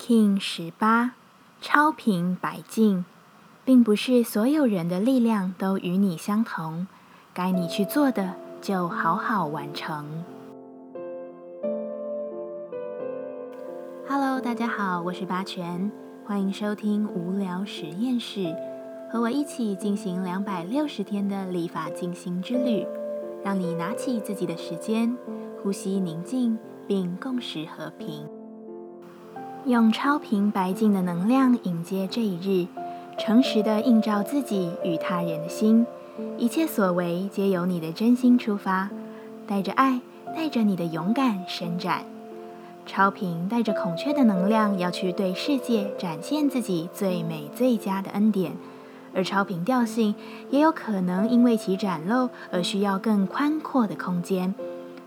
King 十八，超频百进，并不是所有人的力量都与你相同，该你去做的就好好完成。Hello，大家好，我是八全，欢迎收听无聊实验室，和我一起进行两百六十天的立法进行之旅，让你拿起自己的时间，呼吸宁静，并共识和平。用超频白净的能量迎接这一日，诚实的映照自己与他人的心，一切所为皆由你的真心出发，带着爱，带着你的勇敢伸展。超频带着孔雀的能量要去对世界展现自己最美最佳的恩典，而超频调性也有可能因为其展露而需要更宽阔的空间，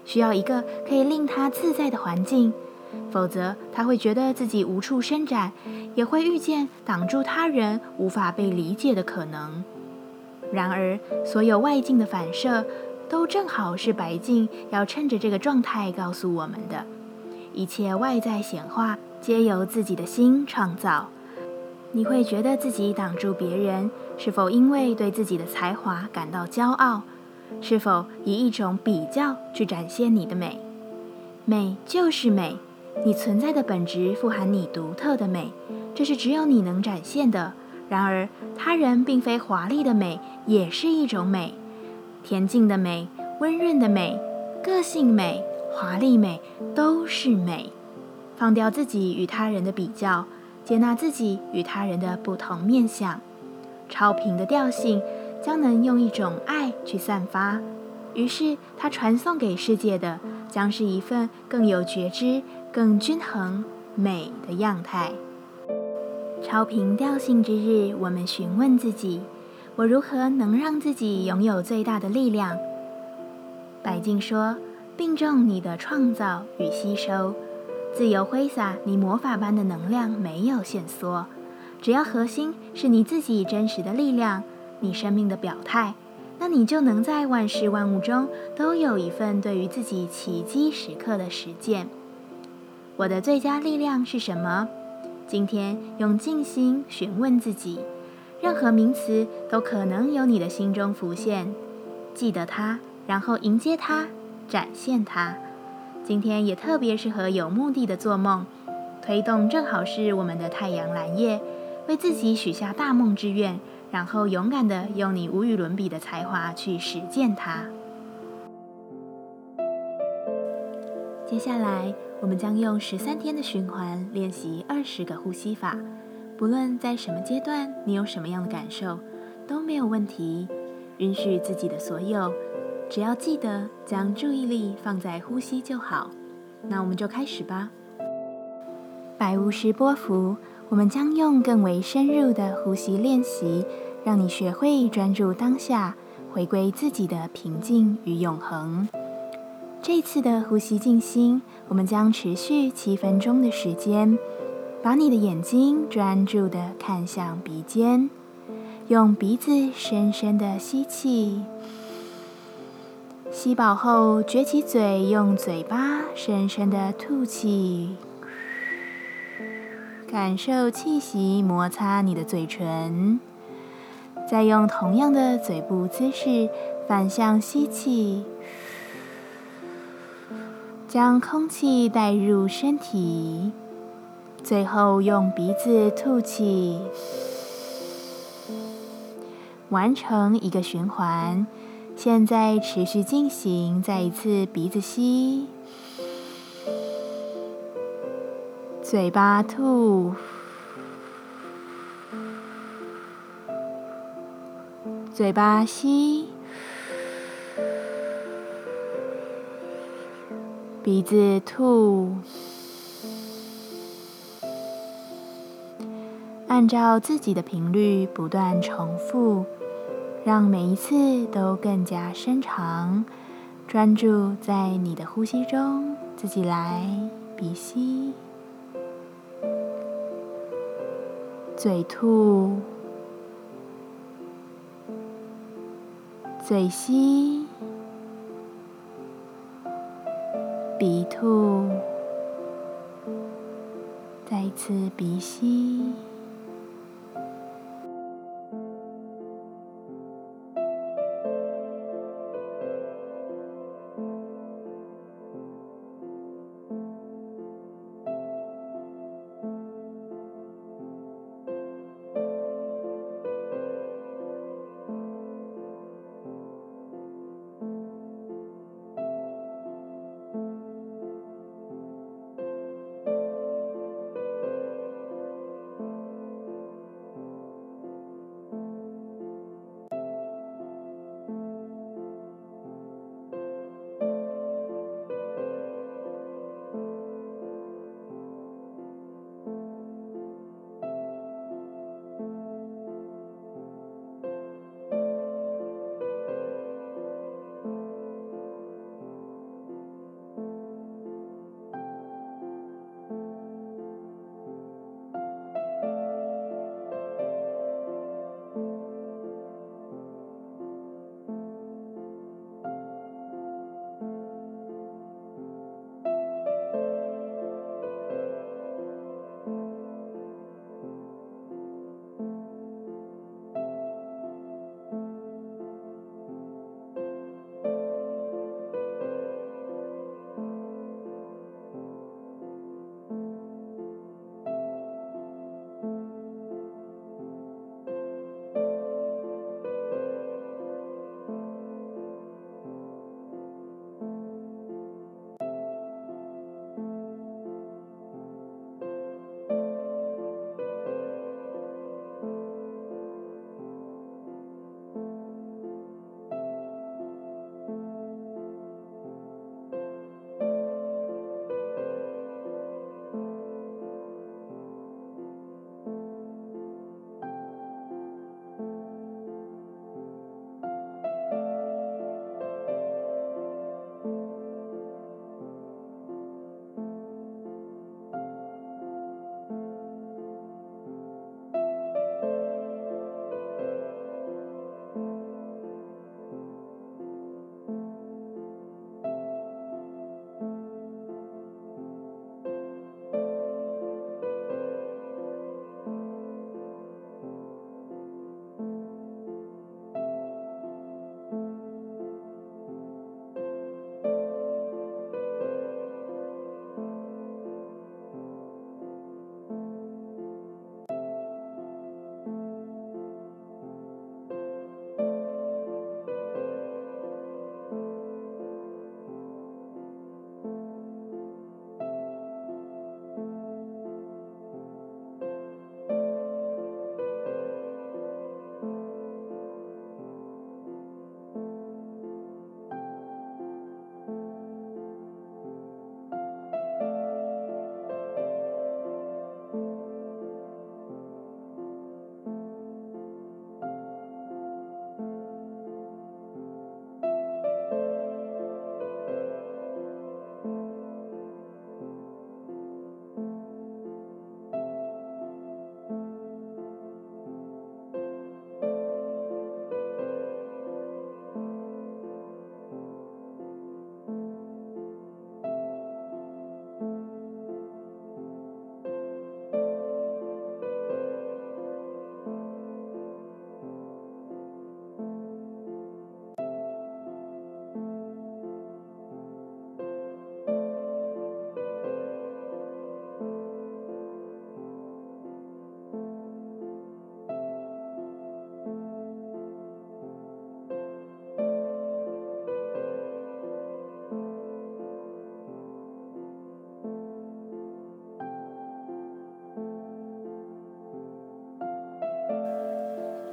需要一个可以令它自在的环境。否则，他会觉得自己无处伸展，也会遇见挡住他人无法被理解的可能。然而，所有外境的反射，都正好是白镜要趁着这个状态告诉我们的：一切外在显化，皆由自己的心创造。你会觉得自己挡住别人，是否因为对自己的才华感到骄傲？是否以一种比较去展现你的美？美就是美。你存在的本质富含你独特的美，这是只有你能展现的。然而，他人并非华丽的美，也是一种美。恬静的美、温润的美、个性美、华丽美，都是美。放掉自己与他人的比较，接纳自己与他人的不同面相。超频的调性将能用一种爱去散发，于是它传送给世界的将是一份更有觉知。更均衡美的样态。超频调性之日，我们询问自己：我如何能让自己拥有最大的力量？白静说：并重你的创造与吸收，自由挥洒你魔法般的能量，没有限缩。只要核心是你自己真实的力量，你生命的表态，那你就能在万事万物中都有一份对于自己奇迹时刻的实践。我的最佳力量是什么？今天用静心询问自己，任何名词都可能由你的心中浮现，记得它，然后迎接它，展现它。今天也特别适合有目的的做梦，推动正好是我们的太阳蓝夜，为自己许下大梦之愿，然后勇敢的用你无与伦比的才华去实践它。接下来。我们将用十三天的循环练习二十个呼吸法，不论在什么阶段，你有什么样的感受都没有问题。允许自己的所有，只要记得将注意力放在呼吸就好。那我们就开始吧。百无时波幅，我们将用更为深入的呼吸练习，让你学会专注当下，回归自己的平静与永恒。这次的呼吸静心，我们将持续七分钟的时间。把你的眼睛专注的看向鼻尖，用鼻子深深的吸气，吸饱后撅起嘴，用嘴巴深深的吐气，感受气息摩擦你的嘴唇。再用同样的嘴部姿势反向吸气。将空气带入身体，最后用鼻子吐气，完成一个循环。现在持续进行，再一次鼻子吸，嘴巴吐，嘴巴吸。鼻子吐，按照自己的频率不断重复，让每一次都更加深长。专注在你的呼吸中，自己来鼻吸，嘴吐，嘴吸。鼻吐，再一次鼻吸。